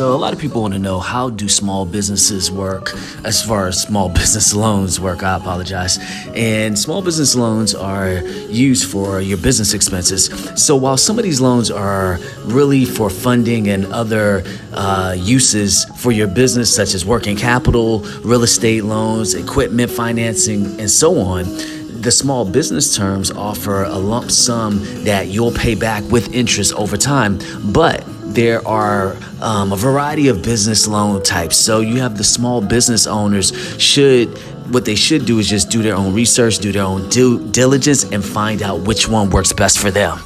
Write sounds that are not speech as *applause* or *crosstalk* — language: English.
lot of people want to know how do small businesses work as far as small *laughs* business loans work. I apologize. And small business loans are used for your business expenses. So while some of these loans are really for funding and other uh, uses for your business, such as working capital, real estate loans, equipment financing, and so on the small business terms offer a lump sum that you'll pay back with interest over time. But there are um, a variety of business loan types. So you have the small business owners should what they should do is just do their own research, do their own due diligence, and find out which one works best for them.